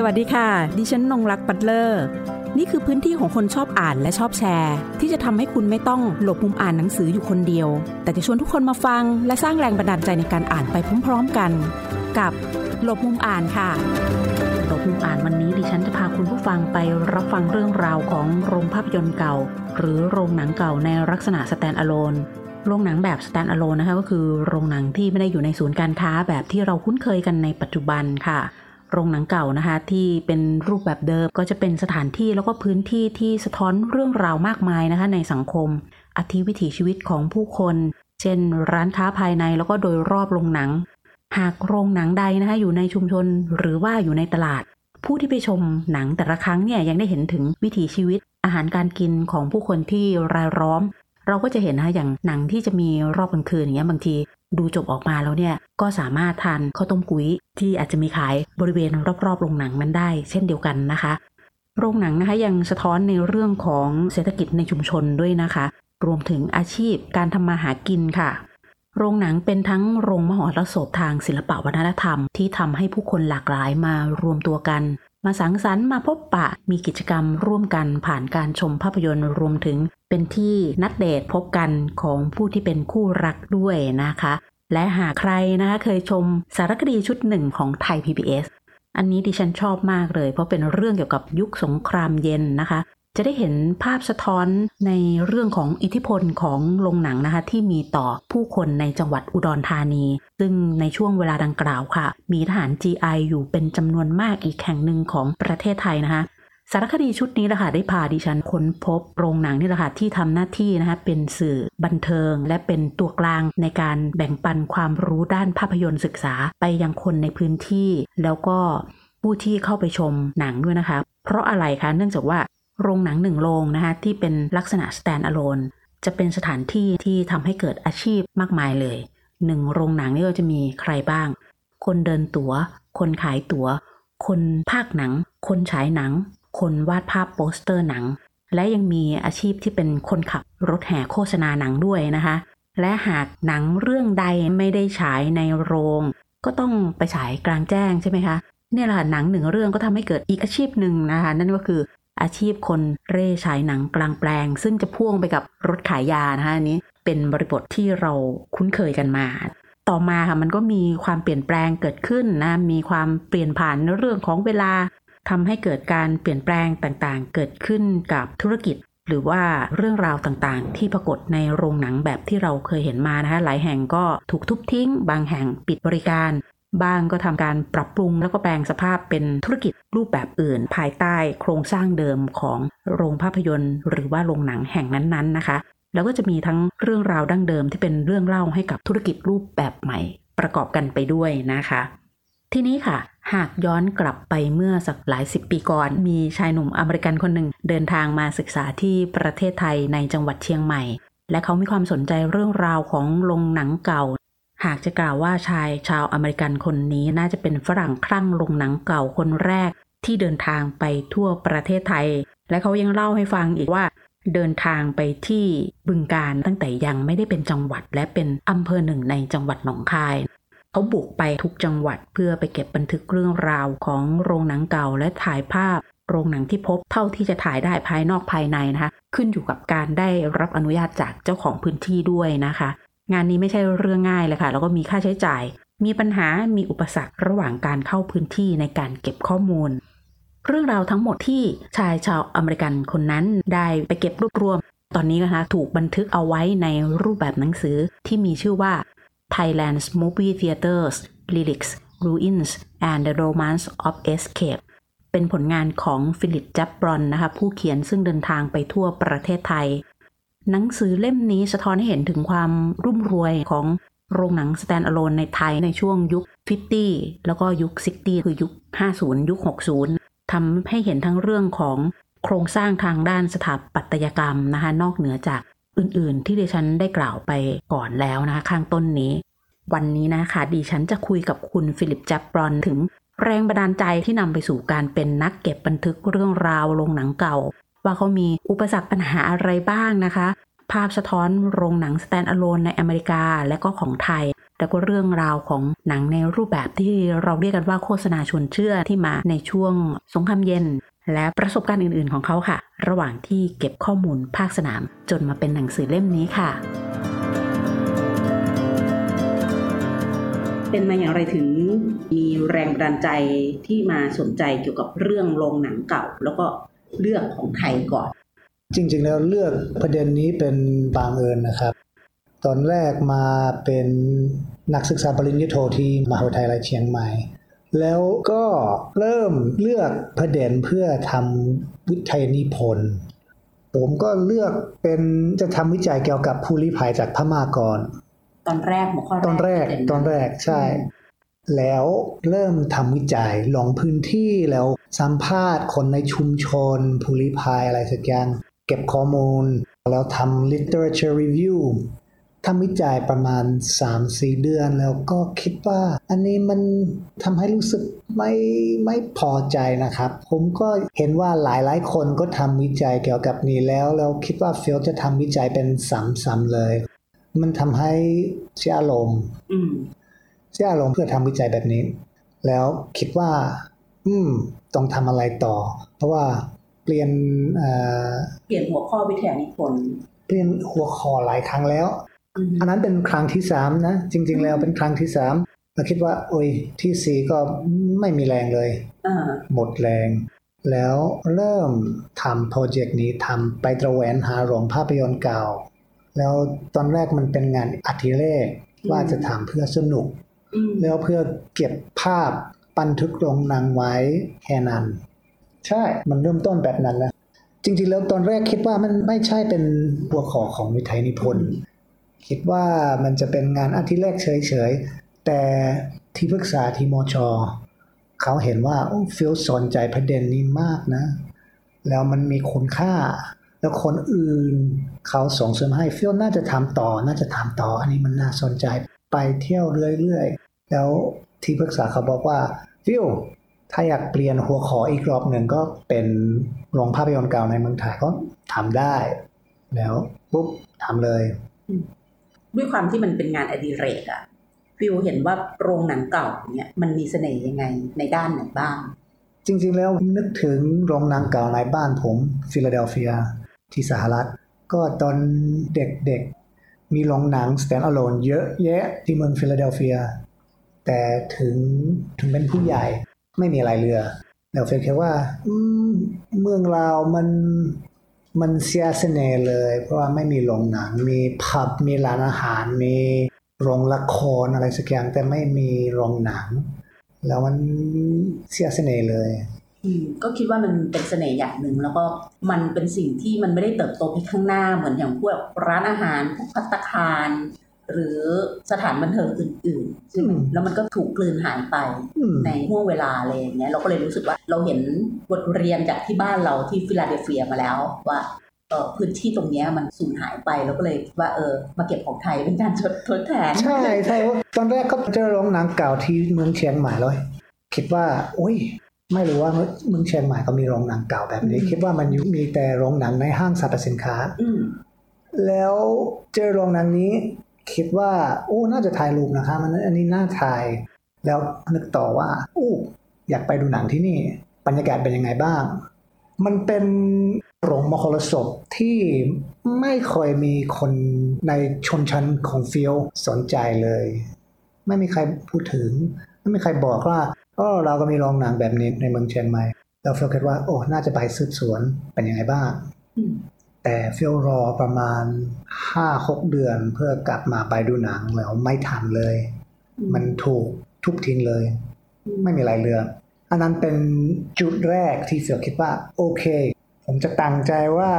สวัสดีค่ะ ดิฉันนงรักปัตเลอร์ นี่คือพื้นที่ของคนชอบอ่านและชอบแชร์ ที่จะทำให้คุณไม่ต้องหลบมุมอ่านหนังสืออยู่คนเดียว แต่จะชวนทุกคนมาฟัง และสร้างแรงบันดาลใจในการอ่านไปพร้อม ๆกัน กับหลบมุมอ่านค่ะ หลบมุมอ่านวันนี้ดิฉันจะพาคุณผู้ฟังไปรับฟังเรื่องราวของโรงภาพยนตร์เก่า หรือโรงหนังเก่าในลักษณะ stand alone โรงหนังแบบ stand alone นะคะก็คือโรงหนังที่ไม่ได้อยู่ในศูนย์การค้าแบบที่เราคุ้นเคยกันในปัจจุบันค่ะ โรงหนังเก่านะคะ ที่เป็นรูปแบบเดิมก็จะเป็นสถานที่แล้วก็พื้นที่ที่สะท้อนเรื่องราวมากมายนะคะ ในสังคมอธิวิถีชีวิตของผู้คน เช่น ร้านค้าภายในแล้วก็โดยรอบโรงหนัง หากโรงหนังใดนะคะอยู่ในชุมชนหรือว่าอยู่ในตลาด ผู้ที่ไปชมหนังแต่ละครั้งเนี่ยยังได้เห็นถึงวิถีชีวิตอาหารการกินของผู้คนที่รายล้อม เราก็จะเห็นนะคะอย่างหนังที่จะมีรอบกลางคืนอย่างเงี้ยบางที ดูจบออกมาแล้วเนี่ยก็สามารถทานข้าวต้มกุ้ยที่อาจจะมีขายบริเวณรอบๆโรงหนังนั้นได้ เช่นเดียวกันนะคะ โรงหนังนะคะยังสะท้อนในเรื่องของเศรษฐกิจในชุมชนด้วยนะคะ รวมถึงอาชีพการทำมาหากินค่ะ โรงหนังเป็นทั้งโรงมหรสพทางศิลปวัฒนธรรมที่ทำให้ผู้คนหลากหลายมารวมตัวกัน มาสังสรรค์มาพบปะมีกิจกรรมร่วมกันผ่านการชมภาพยนตร์รวมถึงเป็นที่นัดเดทพบกันของผู้ที่เป็นคู่รักด้วยนะคะ และหากใครนะคะเคยชมสารคดีชุดหนึ่งของไทย PBS อันนี้ดิฉันชอบมากเลย เพราะเป็นเรื่องเกี่ยวกับยุคสงครามเย็นนะคะ จะได้เห็นภาพสะท้อนในเรื่องของอิทธิพลของโรงหนังนะคะ ที่มีต่อผู้คนในจังหวัดอุดรธานี ซึ่งในช่วงเวลาดังกล่าวค่ะ มีทหาร GI อยู่เป็นจำนวนมากอีกแห่งหนึ่งของประเทศไทยนะคะสารคดีชุดนี้แหละค่ะได้พาดิฉันค้นพบโรงหนังนี่แหละค่ะที่ทำหน้าที่นะคะเป็นสื่อบันเทิง และเป็นตัวกลางในการแบ่งปันความรู้ด้านภาพยนตร์ศึกษาไปยังคนในพื้นที่ แล้วก็ผู้ที่เข้าไปชมหนังด้วยนะคะ เพราะอะไรคะเนื่องจากว่า โรงหนังหนึ่งโรงนะคะที่เป็นลักษณะ stand alone จะเป็นสถานที่ที่ทำให้เกิดอาชีพมากมายเลยหนึ่งโรงหนังนี่ก็จะมีใครบ้าง คนเดินตัว๋ว คนขายตัว๋ว คนภาคหนัง คนฉายหนัง คนวาดภาพโปสเตอร์หนัง และยังมีอาชีพที่เป็นคนขับรถแห่โฆษณาหนังด้วยนะคะ และหากหนังเรื่องใดไม่ได้ฉายในโรง ก็ต้องไปฉายกลางแจ้งใช่ไหมคะเนี่ยแหละหนังหนึ่งเรื่องก็ทำให้เกิดอีกอาชีพหนึ่งนะคะ นั่นก็คือ อาชีพคนเร่ฉายหนังกลางแปลง ซึ่งจะพ่วงไปกับรถขายยานะคะอันนี้เป็นบริบทที่เราคุ้นเคยกันมา ต่อมาค่ะมันก็มีความเปลี่ยนแปลงเกิดขึ้นนะมีความเปลี่ยนผ่านในเรื่องของเวลาทำให้เกิดการเปลี่ยนแปลงต่างๆ เกิดขึ้นกับธุรกิจหรือว่าเรื่องราวต่างๆ ที่ปรากฏในโรงหนังแบบที่เราเคยเห็นมานะคะหลายแห่งก็ถูกทุบทิ้ง บางแห่งปิดบริการ บ้างก็ทำการปรับปรุงแล้วก็แปลงสภาพเป็นธุรกิจรูปแบบอื่น ภายใต้โครงสร้างเดิมของโรงภาพยนตร์ หรือว่าโรงหนังแห่งนั้นๆนะคะ แล้วก็จะมีทั้งเรื่องราวดั้งเดิมที่เป็นเรื่องเล่าให้กับธุรกิจรูปแบบใหม่ ประกอบกันไปด้วยนะคะ ทีนี้ค่ะ หากย้อนกลับไปเมื่อสักหลายสิบปีก่อน มีชายหนุ่มอเมริกันคนหนึ่งเดินทางมาศึกษาที่ประเทศไทยในจังหวัดเชียงใหม่และเขามีความสนใจเรื่องราวของโรงหนังเก่า หากจะกล่าวว่าชายชาวอเมริกันคนนี้น่าจะเป็นฝรั่งคลั่งโรงหนังเก่าคนแรกที่เดินทางไปทั่วประเทศไทย และเขายังเล่าให้ฟังอีกว่า เดินทางไปที่บึงการตั้งแต่ยังไม่ได้เป็นจังหวัด และเป็นอำเภอหนึ่งในจังหวัดหนองคาย เขาบุกไปทุกจังหวัดเพื่อไปเก็บบันทึกเรื่องราวของโรงหนังเก่าและถ่ายภาพ โรงหนังที่พบเท่าที่จะถ่ายได้ภายนอกภายในนะคะ ขึ้นอยู่กับการได้รับอนุญาตจากเจ้าของพื้นที่ด้วยนะคะ งานนี้ไม่ใช่เรื่องง่ายเลยค่ะ แล้วก็มีค่าใช้จ่าย มีปัญหา มีอุปสรรคระหว่างการเข้าพื้นที่ในการเก็บข้อมูล เรื่องราวทั้งหมดที่ชายชาวอเมริกันคนนั้นได้ไปเก็บรวบรวม ตอนนี้นะคะถูกบันทึกเอาไว้ในรูปแบบหนังสือที่มีชื่อว่า Thailand's Movie Theaters Lyrics Ruins and the Romance of Escape เป็นผลงานของฟิลิปจับบรอนนะคะผู้เขียนซึ่งเดินทางไปทั่วประเทศไทย หนังสือเล่มนี้สะท้อนให้เห็นถึงความรุ่มรวยของโรงหนัง stand alone ในไทยในช่วงยุค 50 แล้วก็ยุค 60 คือยุค 50 ยุค 60 ทำให้เห็นทั้งเรื่องของโครงสร้างทางด้านสถาปัตยกรรมนะคะ นอกเหนือจากอื่นๆ ที่ดิฉันได้กล่าวไปก่อนแล้วนะคะ ข้างต้นนี้ วันนี้นะคะดิฉันจะคุยกับคุณฟิลิปจับบรอนถึงแรงบันดาลใจที่นำไปสู่การเป็นนักเก็บบันทึกเรื่องราวโรงหนังเก่า ว่าเขามีอุปสรรคปัญหาอะไรบ้างนะคะ ภาพสะท้อนโรงหนังสแตนด์อะโลนในอเมริกาและก็ของไทย แล้วก็เรื่องราวของหนังในรูปแบบที่เราเรียกกันว่าโฆษณาชวนเชื่อที่มาในช่วงสงครามเย็น และประสบการณ์อื่นๆของเขาค่ะ ระหว่างที่เก็บข้อมูลภาคสนาม จนมาเป็นหนังสือเล่มนี้ค่ะเป็นมาอย่างไรถึงมีแรงบันดาลใจที่มาสนใจเกี่ยวกับเรื่องโรงหนังเก่า แล้วก็ เลือกของไทยก่อน จริงๆแล้วเลือกประเด็นนี้เป็นบางเอิญนะครับ ตอนแรกมาเป็นนักศึกษาปริญญาโทที่มหาวิทยาลัยเชียงใหม่ แล้วก็เริ่มเลือกประเด็นเพื่อทำวิทยานิพนธ์ผมก็เลือกเป็นจะทำวิจัยเกี่ยวกับผู้ลี้ภัยจากพม่าก่อนตอนแรกหัวข้อตอนแรกตอนแรกใช่ แล้วเริ่มทำวิจัยลงพื้นที่แล้ว สัมภาษณ์คนในชุมชนผู้ลี้ภัยอะไรสักอย่าง เก็บข้อมูล แล้วทำ literature review ทำวิจัยประมาณ 3-4 เดือนแล้วก็คิดว่า อันนี้มันทำให้รู้สึกไม่ไม่พอใจนะครับ ผมก็เห็นว่าหลายๆคนก็ทำวิจัยเกี่ยวกับนี้แล้ว แล้วคิดว่าเฟลจะทำวิจัยเป็นซ้ำๆเลย มันทำให้เสียอารมณ์อืมเสียอารมณ์เพื่อทำวิจัยแบบนี้ แล้วคิดว่า อืม ต้องทำอะไรต่อ เพราะว่าเปลี่ยนเอ่อเปลี่ยนหัวข้อวิทยานิพนธ์เปลี่ยนหัวข้อหลายครั้งแล้วอืมอันนั้นเป็นครั้งที่สามนะ จริง ๆ แล้วเป็นครั้งที่สามเราคิดว่า โอ้ยที่สี่ก็ไม่มีแรงเลยอ่าหมดแรง แล้วเริ่มทำโปรเจกต์นี้ทำไปตระเวนหาโรงภาพยนตร์เก่า แล้วตอนแรกมันเป็นงานอธิเรกว่าจะทำเพื่อสนุกอืมแล้วเพื่อเก็บภาพ บันทึกลงหนังไว้แค่นั้น ใช่มันเริ่มต้นแบบนั้นแล้ว จริงๆแล้วตอนแรกคิดว่ามันไม่ใช่เป็นหัวข้อของวิทยนิพนธ์คิดว่ามันจะเป็นงานอาทิตย์แรกเฉยๆ แต่ที่ปรึกษาทีมชเขาเห็นว่าโอ้ฟิลสนใจประเด็นนี้มากนะ แล้วมันมีคุณค่า แล้วคนอื่นเขาส่งเสริมให้ฟิลน่าจะทำต่อ น่าจะทำต่อ อันนี้มันน่าสนใจไปเที่ยวเรื่อยๆ แล้ว ที่ปรึกษาเขาบอกว่าฟิลถ้าอยากเปลี่ยนหัวข้ออีกรอบหนึ่งก็เป็นโรงภาพยนตร์เก่าในเมืองไทยก็ทำได้ แล้วปุ๊บทำเลย ด้วยความที่มันเป็นงานอดิเรกอะฟิวเห็นว่าโรงหนังเก่าเนี่ยมันมีเสน่ห์ยังไงในด้านไหนบ้าง จริง ๆ แล้วนึกถึงโรงหนังเก่าในบ้านผมฟิลาเดลเฟีย ที่สหรัฐ ก็ตอนเด็กๆ มีโรงหนัง stand alone เยอะแยะที่เมืองฟิลาเดลเฟีย แต่ถึงถึงเป็นผู้ใหญ่ไม่มีอะไรเหลือแล้วเลยคิดว่าอือเมืองเรามันมันเสียเสน่ห์เลย เพราะว่าไม่มีโรงหนัง มีผับมีร้านอาหาร มีโรงละครอะไรสักอย่างแต่ไม่มีโรงหนัง แล้วมันเสียเสน่ห์เลยก็คิดว่ามันเป็นเสน่ห์อย่างหนึ่งแล้วก็มันเป็นสิ่งที่มันไม่ได้เติบโตไปข้างหน้าเหมือนอย่างพวกร้านอาหารพวกพัตตาคาร หรือสถานบันเทิงอื่นๆใช่ไหมอืมแล้วมันก็ถูกกลืนหายไปอืมในห่วงเวลาอะไรอย่างเงี้ยเราก็เลยรู้สึกว่าเราเห็นบทเรียนจากที่บ้านเราที่ฟิลาเดลเฟียมาแล้วว่าเออพื้นที่ตรงเนี้ยมันสูญหายไปเราก็เลยว่าเออมาเก็บของไทยเป็นการทดทดแทน ใช่ใช่ตอนแรกก็เจอโรงหนังเก่าที่เมืองเชียงใหม่เลยคิดว่าอุ้ยไม่รู้ว่าเมืองเชียงใหม่ก็มีโรงหนังเก่าแบบนี้อืมคิดว่ามันอยู่มีแต่โรงหนังในห้างสรรพสินค้าอืมแล้วเจอโรงหนังนี้ คิดว่าโอ้น่าจะถ่ายรูปนะคะมันอันนี้น่าถ่าย แล้วนึกต่อว่าโอ้อยากไปดูหนังที่นี่บรรยากาศเป็นยังไงบ้าง มันเป็นโรงมหรสพที่ไม่ค่อยมีคนในชนชั้นของฟิลสนใจเลย ไม่มีใครพูดถึง ไม่มีใครบอกว่าอ๋อเราก็มีโรงหนังแบบนี้ในเมืองเชียงใหม่เราฟิลคิดว่าโอ้น่าจะไปสืบสวนเป็นยังไงบ้าง แต่ฟิลรอประมาณ5-6เดือนเพื่อกลับมาไปดูหนังแล้วไม่ทันเลย มันถูกทุบทิ้งเลย ไม่มีอะไรเรืออันนั้นเป็นจุดแรกที่เสือคิดว่า โอเค ผมจะตั้งใจว่า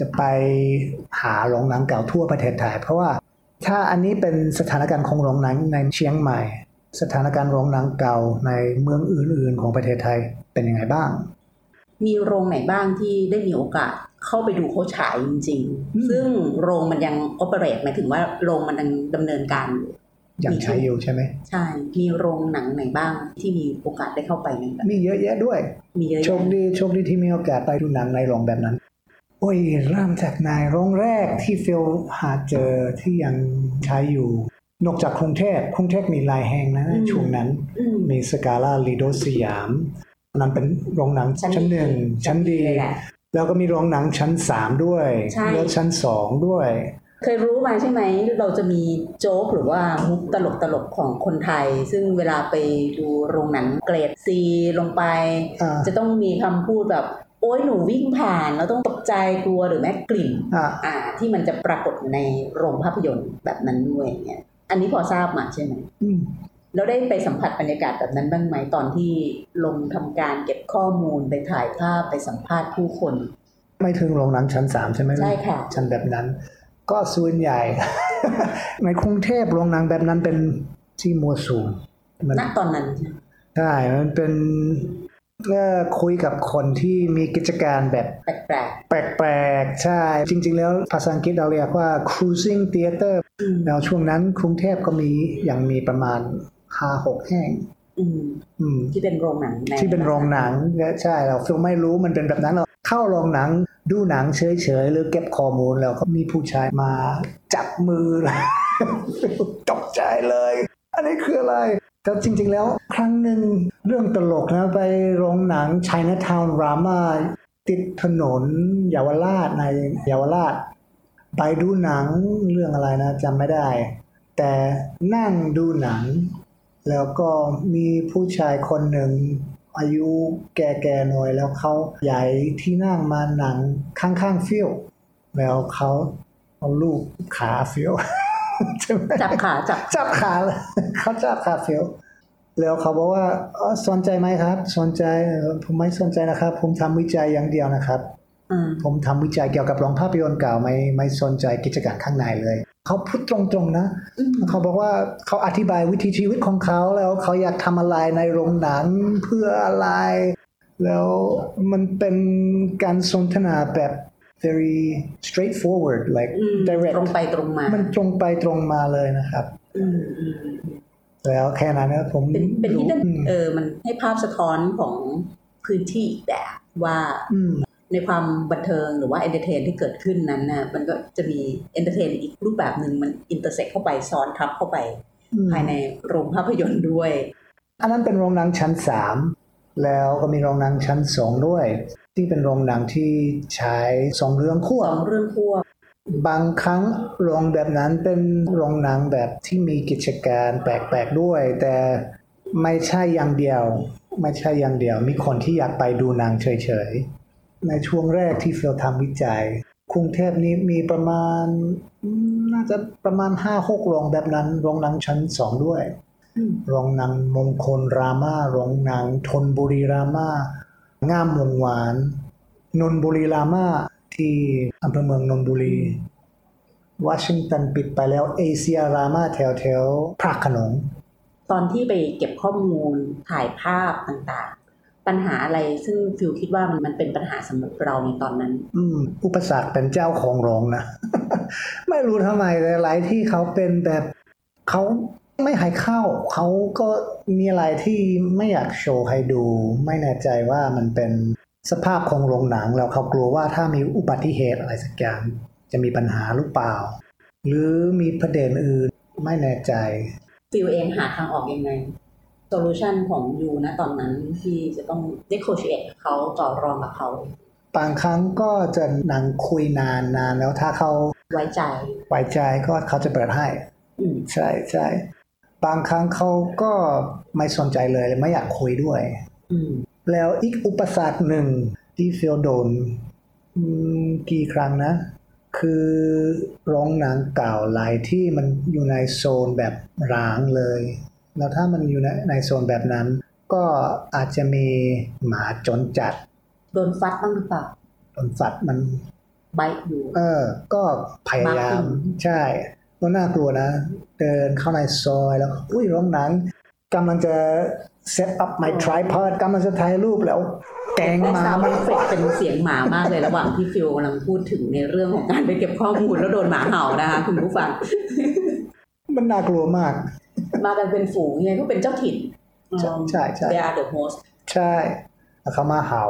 จะไปหาโรงหนังเก่าทั่วประเทศไทย เพราะว่าถ้าอันนี้เป็นสถานการณ์ของโรงหนังในเชียงใหม่ สถานการณ์โรงหนังเก่าในเมืองอื่นๆ ของประเทศไทยเป็นยังไงบ้าง มีโรงไหนบ้างที่ได้มีโอกาส เข้าไปดูเขาฉายจริงอืมๆซึ่งโรงมันยังโอเปเรตหมายถึงว่าโรงมันยังดำเนินการอยู่ยังใช้อยู่ใช่ไหมใช่ มีโรงหนังไหนบ้างที่มีโอกาสได้เข้าไปไหมแบบมีเยอะแยะด้วย มีเยอะโชคแยะดีโชคดีที่มีโอกาสไปดูหนังในโรงแบบนั้น โอ้ยเริ่มจากนายโรงแรกที่ฟิลหาเจอที่ยังใช้อยู่ นอกจากกรุงเทพกรุงเทพมีหลายแห่งนะช่วงนั้นอืมมีสกาล่าลีโดสยาม นั้นเป็นโรงหนังชั้นชั้นหนึ่งดีชั้นดีเลย แหละแล้วก็มีโรงหนังชั้นสามด้วยใช่แล้วชั้นสองด้วย เคยรู้มาใช่ไหม เราจะมีโจ๊กหรือว่ามุกตลกตลกๆของคนไทย ซึ่งเวลาไปดูโรงหนังเกรดซีลงไปอ่าจะต้องมีคำพูดแบบโอ้ยหนูวิ่งผ่านแล้วต้องตกใจกลัวหรือแม้กลิ่นอะอ่าที่มันจะปรากฏในโรงภาพยนตร์แบบนั้นด้วยเนี่ยอันนี้พอทราบมาใช่ไหมอืม แล้วได้ไปสัมผัสบรรยากาศแบบนั้นบ้างไหมตอนที่ลงทำการเก็บข้อมูลไปถ่ายภาพไปสัมภาษณ์ผู้คน ไม่ถึงโรงหนังชั้นสามใช่ไหมใช่ค่ะชั้นแบบนั้น ก็ส่วนใหญ่ ในกรุงเทพโรงหนังแบบนั้นเป็นที่มัวสูงมันณตอนนั้นใช่ไหมใช่มันเป็นเอ่อคุยกับคนที่มีกิจการแบบแปลกแปลกๆ ใช่ จริง ๆ แล้วภาษาอังกฤษเราเรียกว่า cruising theater ๆอืมแล้วช่วงนั้นกรุงเทพก็มีอย่างมีประมาณ ห้าหกแห่งอืมอืมที่เป็นโรงหนังในที่เป็นโรงหนังใช่เราฟิลไม่รู้มันเป็นแบบนั้นเราเข้าโรงหนังดูหนังเฉยๆ หรือเก็บข้อมูลแล้วก็มีผู้ชายมาจับมือตกใจเลย อันนี้คืออะไรแต่จริงๆแล้วครั้งหนึ่งเรื่องตลกนะไปโรงหนัง Chinatown Drama ติดถนนเยาวราชในเยาวราช ไปดูหนังเรื่องอะไรนะจำไม่ได้ แต่นั่งดูหนัง แล้วก็มีผู้ชายคนหนึ่ง อายุแก่ๆหน่อย แล้วเขาย้ายที่นั่งมานั่งข้างๆฟิลแล้วเขาเอาลูบขาฟิลใช่ไหมจับขาจับจับขาเลยเขาจับขาฟิลแล้วเขาบอกว่าอ๋อสนใจไหมครับ สนใจเออผมไม่สนใจนะครับ ผมทำวิจัยอย่างเดียวนะครับอืม ผมทำวิจัยเกี่ยวกับโรงภาพยนตร์เก่าไม่ไม่สนใจกิจการข้างในเลยเขาพูดตรงๆนะอืมเขาบอกว่าเขาอธิบายวิถีชีวิตของเขาแล้วเขาอยากทำอะไรในโรงหนังเพื่ออะไร แล้วมันเป็นการสนทนาแบบ very straightforward like อืม direct ตรงไปตรงมา มันตรงไปตรงมาเลยนะครับอืมอืมอืมแล้วแค่นั้นนะผมเป็นเป็นที่นั่นอืมเออมันให้ภาพสะท้อนของพื้นที่อีกแบบว่าอืม ในความบันเทิงหรือว่า entertain ที่เกิดขึ้นนั้นน่ะมันก็จะมี entertain อีกรูปแบบหนึ่งมัน intersect เข้าไปซ้อนทับเข้าไปอืมภายในโรงภาพยนตร์ด้วย อันนั้นเป็นโรงหนังชั้นสามแล้วก็มีโรงหนังชั้นสองด้วย ที่เป็นโรงหนังที่ใช้สองเรื่องควบสองเรื่องควบบางครั้งโรงแบบนั้นเป็นโรงหนังแบบที่มีกิจการแปลกๆด้วย แต่ไม่ใช่อย่างเดียว ไม่ใช่อย่างเดียว มีคนที่อยากไปดูหนังเฉยๆ ในช่วงแรกที่เฟลทำวิจัยกรุงเทพนี้มีประมาณอืมน่าจะประมาณห้าหกโรงแบบนั้นโรงหนังชั้นสองด้วยอืมโรงหนังมงคลรามาโรงหนังทนบุรีรามาง่ามวงวาน นนบุรีรามาที่อำเภอเมืองนนบุรีวอชิงตันปิดไปแล้วเอเชียรามาแถวแถวๆพระโขนงตอนที่ไปเก็บข้อมูลถ่ายภาพต่างๆ ปัญหาอะไรซึ่งฟิลคิดว่ามันมันเป็นปัญหาสำหรับเราในตอนนั้น อืมอุปสรรคเป็นเจ้าของโรงนะ ไม่รู้ทำไมแต่หลายที่เขาเป็นแบบเขาไม่ให้เข้า เขาก็มีอะไรที่ไม่อยากโชว์ให้ดู ไม่แน่ใจว่ามันเป็นสภาพของโรงหนังแล้วเขากลัวว่าถ้ามีอุบัติเหตุอะไรสักอย่างจะมีปัญหาหรือเปล่า หรือมีประเด็นอื่นไม่แน่ใจฟิลเองหาทางออกยังไง solution ของ you นะตอนนั้นที่จะต้อง negotiate เขาต่อรองกับเขาบางครั้งก็จะนั่งคุยนานนานแล้วถ้าเขาไว้ใจ ไว้ใจก็เขาจะเปิดให้อืมใช่ใช่บางครั้งเขาก็ไม่สนใจเลยไม่อยากคุยด้วยอืมแล้วอีกอุปสรรคหนึ่งที่ฟิลโดนอืมกี่ครั้งนะ คือโรงหนังเก่าหลายที่มันอยู่ในโซนแบบร้างเลย แล้วถ้ามันอยู่ในในโซนแบบนั้น ก็อาจจะมีหมาจนจัด โดนฟัดบ้างหรือเปล่า โดนสัตว์มันไบต์อยู่ เออ ก็พยายามมากขึ้นใช่ก็น่ากลัวนะ เดินเข้าในซอยแล้ว อุ้ยโรงหนังกำลังจะ set up my tripod กำลังจะถ่ายรูปแล้วแกงและหมา sound มันเอฟเฟกเป็นเสียงหมามากเลยระหว่างที่ฟิลกำลังพูดถึงในเรื่องของการไปเก็บข้อมูลแล้วโดนหมาเห่านะคะคุณผู้ฟัง มันน่ากลัวมาก มากันเป็นฝูงไงก็เป็นเจ้าถิ่นใช่ใช่ใช่ they are the host ใช่แล้วเขามาเห่า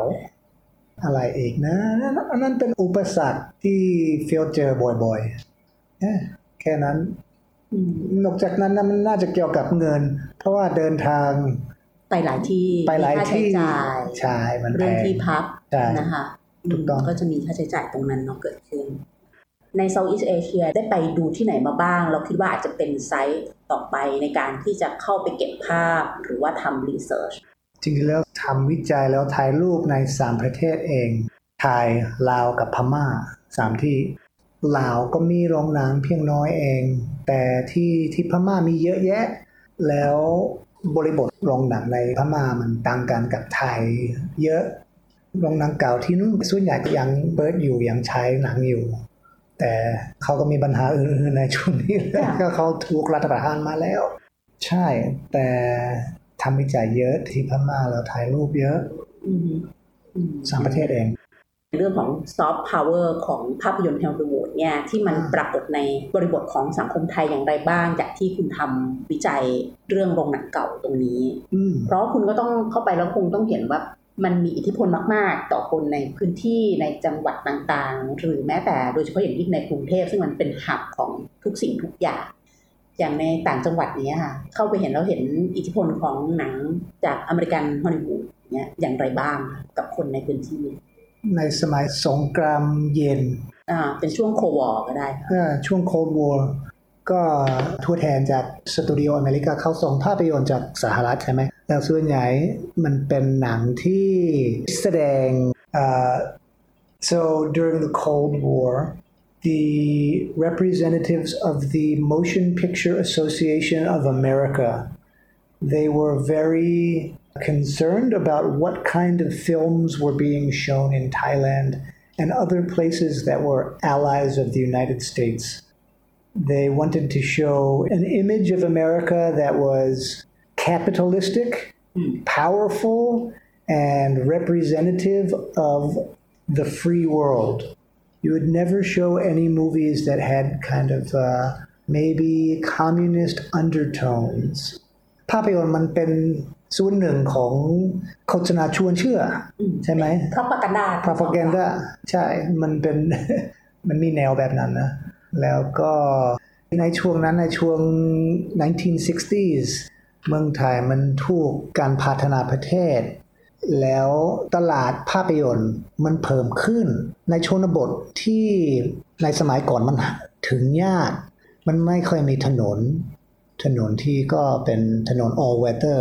อะไรอีกนะอันนั้นเป็นอุปสรรคที่ฟิลเจอบ่อยๆเอ้แค่นั้นอืมนอกจากนั้นนะมันน่าจะเกี่ยวกับเงิน เพราะว่าเดินทางไปหลายที่ไปหลายมีค่าใช้ที่จ่ายใช่มันแพเรื่องงที่พักใช่นะคะถูกต้องมก็จะมีค่าใช้จ่ายตรงนั้นเนาะเกิดขึ้น ใน Southeast Asia ได้ไปดูที่ไหนมาบ้าง เราคิดว่าอาจจะเป็นไซต์ ต่อไปในการที่จะเข้าไปเก็บภาพหรือว่าทำรีเสิร์ชจริงๆแล้วทำวิจัยแล้วถ่ายรูปในสามประเทศเองไทยลาวกับพม่าสามที่ลาวก็มีโรงหนังเพียงน้อยเอง แต่ที่ที่พม่ามีเยอะแยะ แล้วบริบทโรงหนังในพม่ามันต่างกันกับไทย เยอะโรงหนังเก่าที่นู่นส่วนใหญ่ก็ยังเปิดอยู่ยังใช้หนังอยู่ แต่เขาก็มีปัญหาอื่นๆในช่วงนี้แหละค่ะก็เขาถูกรัฐประหารมาแล้ว ใช่แต่ทำวิจัยเยอะที่พม่าแล้วถ่ายรูปเยอะอืมอืมสามประเทศเอง เรื่องของซอฟต์พาวเวอร์ของภาพยนตร์ฮอลลีวูดเนี่ยที่มันอ่าปรากฏในบริบทของสังคมไทยอย่างไรบ้าง จากที่คุณทำวิจัยเรื่องโรงหนังเก่าตรงนี้อืมเพราะคุณก็ต้องเข้าไปแล้วคงต้องเห็นว่า มันมีอิทธิพลมาก ๆ ต่อคนในพื้นที่ในจังหวัดต่างๆ หรือแม้แต่โดยเฉพาะอย่างยิ่งในกรุงเทพ ซึ่งมันเป็น hub ของทุกสิ่งทุกอย่าง อย่างในต่างจังหวัดเนี้ยค่ะ เข้าไปเห็นแล้วเห็นอิทธิพลของหนังจากอเมริกันฮอลลีวูดเนี่ยอย่างไรบ้างกับคนในพื้นที่ ในสมัยสงครามเย็นอ่าเป็นช่วง Cold War ก็ได้ค่ะเอ่อช่วงโค d วอ r ก็ทั่วแทนจากสตูดิโออเมริกาเข้าส่งภาพยนตร์จากสหรัฐใช่ไหมแล้วส่วนใหญ่มันเป็นหนังที่แสดงเอ่อ so during the Cold War the representatives of the Motion Picture Association of America they were very concerned about what kind of films were being shown in Thailand and other places that were allies of the United States. They wanted to show an image of America that was capitalistic, powerful, and representative of the free world. You would never show any movies that had kind of uh, maybe communist undertones. ภาพยนตร์มันเป็นส่วนหนึ่งของโฆษณาชวนเชื่ออใช่ไหม พระประกันดา พา p า g ก n d a ใช่ มันเป็น มันมีแนวแบบนั้นนะ แล้วก็ในช่วงนั้นในช่วง 1960s เมืองไทยมันถูกการพัฒนาประเทศ แล้วตลาดภาพยนตร์มันเพิ่มขึ้น ในชนบทที่ในสมัยก่อนมันถึงยาก มันไม่ค่อยมีถนน ถนนที่ก็เป็นถนน all weather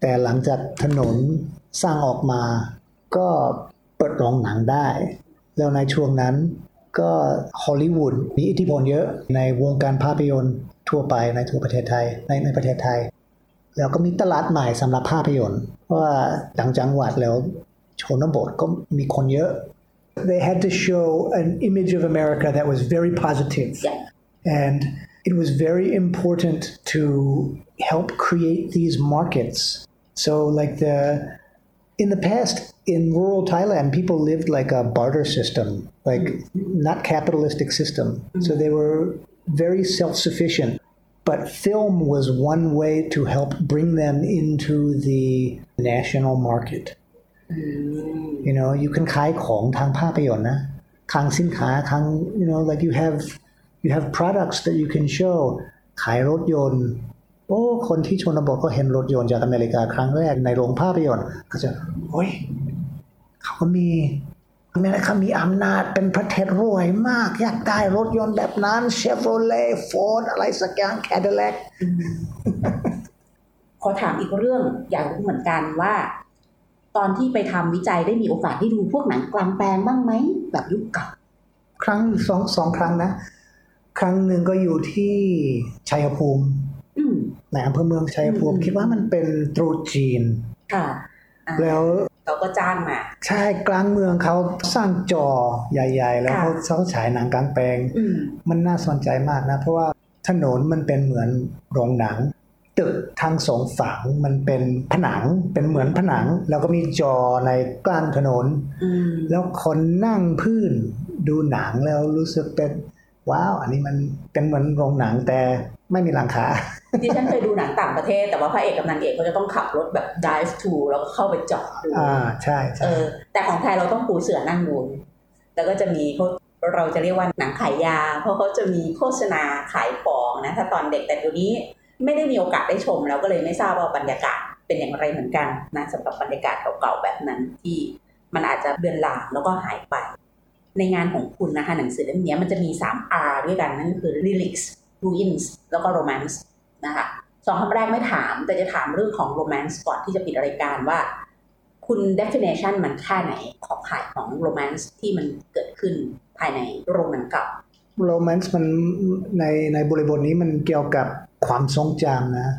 แต่หลังจากถนนสร้างออกมา ก็เปิดโรงหนังได้ แล้วในช่วงนั้น ก็ฮอลลีวูดมีอิทธิพลเยอะในวงการภาพยนตร์ทั่วไปในทั่วประเทศไทยในในประเทศไทย แล้วก็มีตลาดใหม่สำหรับภาพยนตร์เพราะว่าต่างจังหวัดแล้วชนบทก็มีคนเยอะ They had to show an image of America that was very positive. Yeah. And it was very important to help create these markets. So, like the in the past in rural Thailand, people lived like a barter system, like not capitalistic system. So they were very self-sufficient. But film was one way to help bring them into the national market. You know, you can ขายของทางภาพยนตร์นะทางสินค้าทาง you know like you have you have products that you can show ขายรถยนต์ โอ้คนที่ชนบทก็เห็นรถยนต์จากอเมริกาครั้งแรกในโรงภาพยนตร์ก็จะโอ้ยเขาก็มีอเมริกามีอำนาจเป็นประเทศรวยมาก อยากได้รถยนต์แบบนั้นเชฟโรเลย์ฟอร์ดอะไรสักอย่างแคด i แลกขอถามอีกเรื่องอยากรู้เหมือนกันว่า ตอนที่ไปทำวิจัยได้มีโอกาสได้ดูพวกหนังกลางแปลงบ้างไหมแบบยุคเก่าครั้งสองสองครั้งนะ ครั้งหนึ่งก็อยู่ที่ชัยภูมิอืม ในอำเภอเมืองชัยภูมิอืมคิดว่ามันเป็นตรุษจีนค่ะอ่าแล้วเขาก็จ้างมาใช่กลางเมืองเขาสร้างจอใหญ่ ๆ แล้วค่ะเขาเขาฉายหนังกลางแปลงอืมมันน่าสนใจมากนะ เพราะว่าถนนมันเป็นเหมือนโรงหนัง ตึกทางสองฝั่งมันเป็นผนังเป็นเหมือนผนัง แล้วก็มีจอในกลางถนนอืมแล้วคนนั่งพื้นดูหนังแล้วรู้สึกเป็น ว้าว อันนี้มันเป็นเหมือนโรงหนังแต่ไม่มีหลังคาดิฉันเคยดูหนังต่างประเทศ แต่ว่าพระเอกกับนางเอกเขาจะต้องขับรถแบบ dive to แล้วก็เข้าไปเจาะดูอ่าใช่เอใช่อแต่ของไทยเราต้องปูเสือนั่งดูแล้วก็จะมีเขาเราจะเรียกว่าหนังขายยา เพราะเขาจะมีโฆษณาขายของนะ ถ้าตอนเด็กแต่เดี๋ยวนี้ไม่ได้มีโอกาสได้ชม แล้วก็เลยไม่ทราบว่าบรรยากาศเป็นอย่างไรเหมือนกันนะสำหรับบรรยากาศเก่าๆแบบนั้นที่มันอาจจะเบือนลางแล้วก็หายไป ในงานของคุณนะคะหนังสือเล่มนี้มันจะมี 3 R ด้วยกัน นั่นก็คือ lyrics ruins แล้วก็ romance นะคะสองคำแรกไม่ถาม แต่จะถามเรื่องของ romance ก่อนที่จะปิดรายการว่า คุณ definition มันแค่ไหนขอบข่ายของ romance ที่มันเกิดขึ้นภายในโรงหนังเก่าโรแมนต์มันในในบริบทนี้มันเกี่ยวกับความทรงจำนะ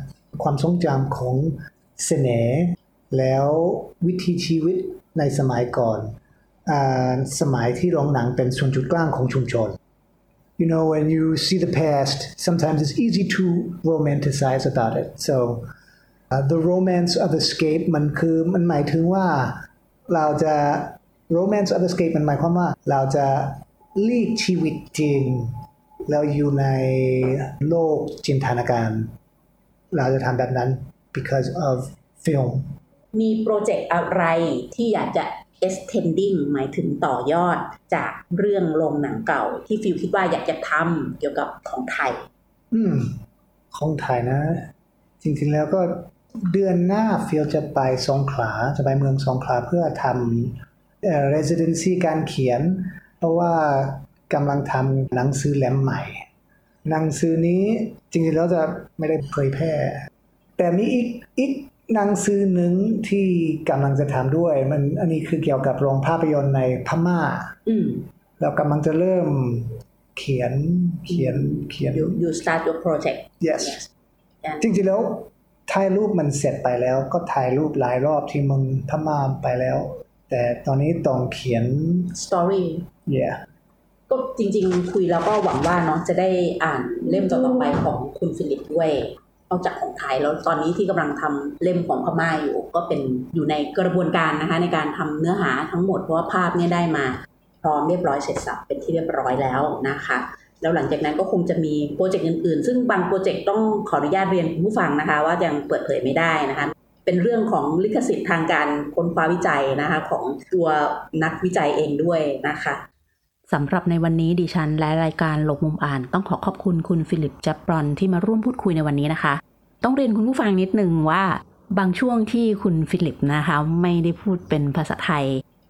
ความทรงจำของเสน่ห์แล้ววิถีชีวิตในสมัยก่อน สมัยที่โรงหนังเป็นส่วนจุดกลางของชุมชน You know, when you see the past, sometimes it's easy to romanticize about it. So, uh, the romance of escape มันคือมันหมายถึงว่าเราจะ romance of escape มันหมายความว่าเราจะลีกชีวิตจริง แล้วอยู่ในโลกจินตนาการ เราจะทำแบบนั้น because of film มีโปรเจกต์อะไรที่อยากจะ extending หมายถึงต่อยอดจากเรื่องโรงหนังเก่า ที่ฟิลคิดว่าอยากจะทำเกี่ยวกับของไทย อืม ของไทยนะ จริงๆแล้วก็เดือนหน้าฟิลจะไปสงขลาจะไปเมืองสงขลาเพื่อทำเอ่อ residency การเขียน เพราะว่ากำลังทำหนังสือเล่มใหม่ หนังสือนี้จริงๆแล้วจะไม่ได้เผยแพร่ แต่มีอีกอีก หนังสือหนึ่งที่กำลังจะทำด้วย มันอันนี้คือเกี่ยวกับโรงภาพยนตร์ในพม่าอืมเรากำลังจะเริ่มเขียนเขียนเขียน you you start your project yes and จริงๆแล้วถ่ายรูปมันเสร็จไปแล้ว ก็ถ่ายรูปหลายรอบที่เมึงพม่าไปแล้ว แต่ตอนนี้ต้องเขียน story yeah ก็จริง ๆ คุยแล้วก็หวังว่าเนาะจะได้อ่านเล่มต่อๆไปของคุณฟิลิปด้วย นอกจากของไทยแล้วตอนนี้ที่กำลังทำเล่มของพม่าอยู่ ก็เป็นอยู่ในกระบวนการนะคะ ในการทำเนื้อหาทั้งหมดเพราะว่าภาพเนี่ยได้มาพร้อมเรียบร้อยเสร็จสับเป็นที่เรียบร้อยแล้วนะคะแล้วหลังจากนั้นก็คงจะมีโปรเจกต์อื่นๆ ซึ่งบางโปรเจกต์ต้องขออนุญาตเรียนผู้ฟังนะคะ ว่ายังเปิดเผยไม่ได้นะคะ เป็นเรื่องของลิขสิทธิ์ทางการค้นคว้าวิจัยนะคะของตัวนักวิจัยเองด้วยนะคะ สำหรับในวันนี้ดิฉันและรายการหลบมุมอ่านต้องขอขอบคุณคุณฟิลิปจับรอนที่มาร่วมพูดคุยในวันนี้นะคะ ต้องเรียนคุณผู้ฟังนิดนึงว่า บางช่วงที่คุณฟิลิปนะคะ ไม่ได้พูดเป็นภาษาไทย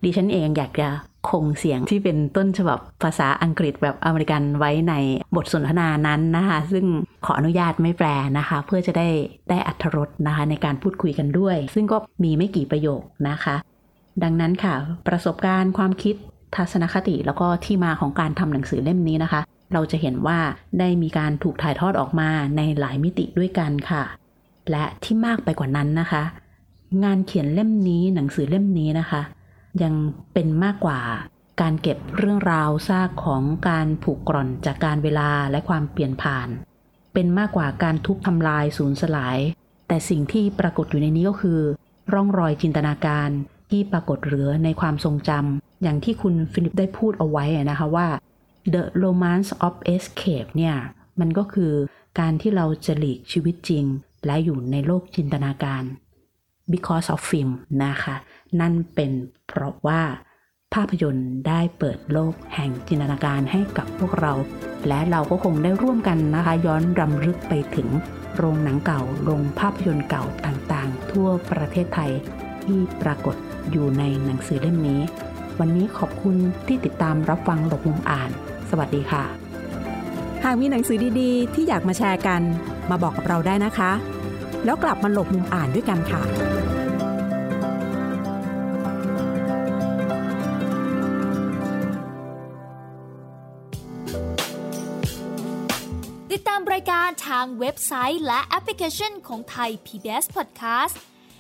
ดิฉันเองอยากจะคงเสียงที่เป็นต้นฉบับภาษาอังกฤษแบบอเมริกันไว้ในบทสนทนานั้นนะคะ ซึ่งขออนุญาตไม่แปลนะคะ เพื่อจะได้ได้อัธรสนะคะในการพูดคุยกันด้วย ซึ่งก็มีไม่กี่ประโยคนะคะ ดังนั้นค่ะ ประสบการณ์ความคิด ทัศนคติแล้วก็ที่มาของการทำหนังสือเล่มนี้นะคะ เราจะเห็นว่าได้มีการถูกถ่ายทอดออกมาในหลายมิติด้วยกันค่ะ และที่มากไปกว่านั้นนะคะ งานเขียนเล่มนี้หนังสือเล่มนี้นะคะ ยังเป็นมากกว่าการเก็บเรื่องราวซากของการผูกกร่อนจากการเวลาและความเปลี่ยนผ่าน เป็นมากกว่าการทุบทำลายสูญสลาย แต่สิ่งที่ปรากฏอยู่ในนี้ก็คือ ร่องรอยจินตนาการที่ปรากฏเหลือในความทรงจำ อย่างที่คุณฟิลิปได้พูดเอาไว้นะคะว่า The Romance of Escape เนี่ยมันก็คือการที่เราจะหลีกชีวิตจริง และอยู่ในโลกจินตนาการ because of film นะคะ นั่นเป็นเพราะว่าภาพยนตร์ได้เปิดโลกแห่งจินตนาการให้กับพวกเรา และเราก็คงได้ร่วมกันนะคะ ย้อนรำลึกไปถึงโรงหนังเก่า โรงภาพยนตร์เก่าต่างๆ ทั่วประเทศไทยที่ปรากฏอยู่ในหนังสือเล่มนี้ วันนี้ขอบคุณที่ติดตามรับฟังหลบมุมอ่าน สวัสดีค่ะ หากมีหนังสือดีๆ ที่อยากมาแชร์กัน มาบอกกับเราได้นะคะ แล้วกลับมาหลบมุมอ่านด้วยกันค่ะติดตามรายการทางเว็บไซต์และแอปพลิเคชันของไทย PBS Podcast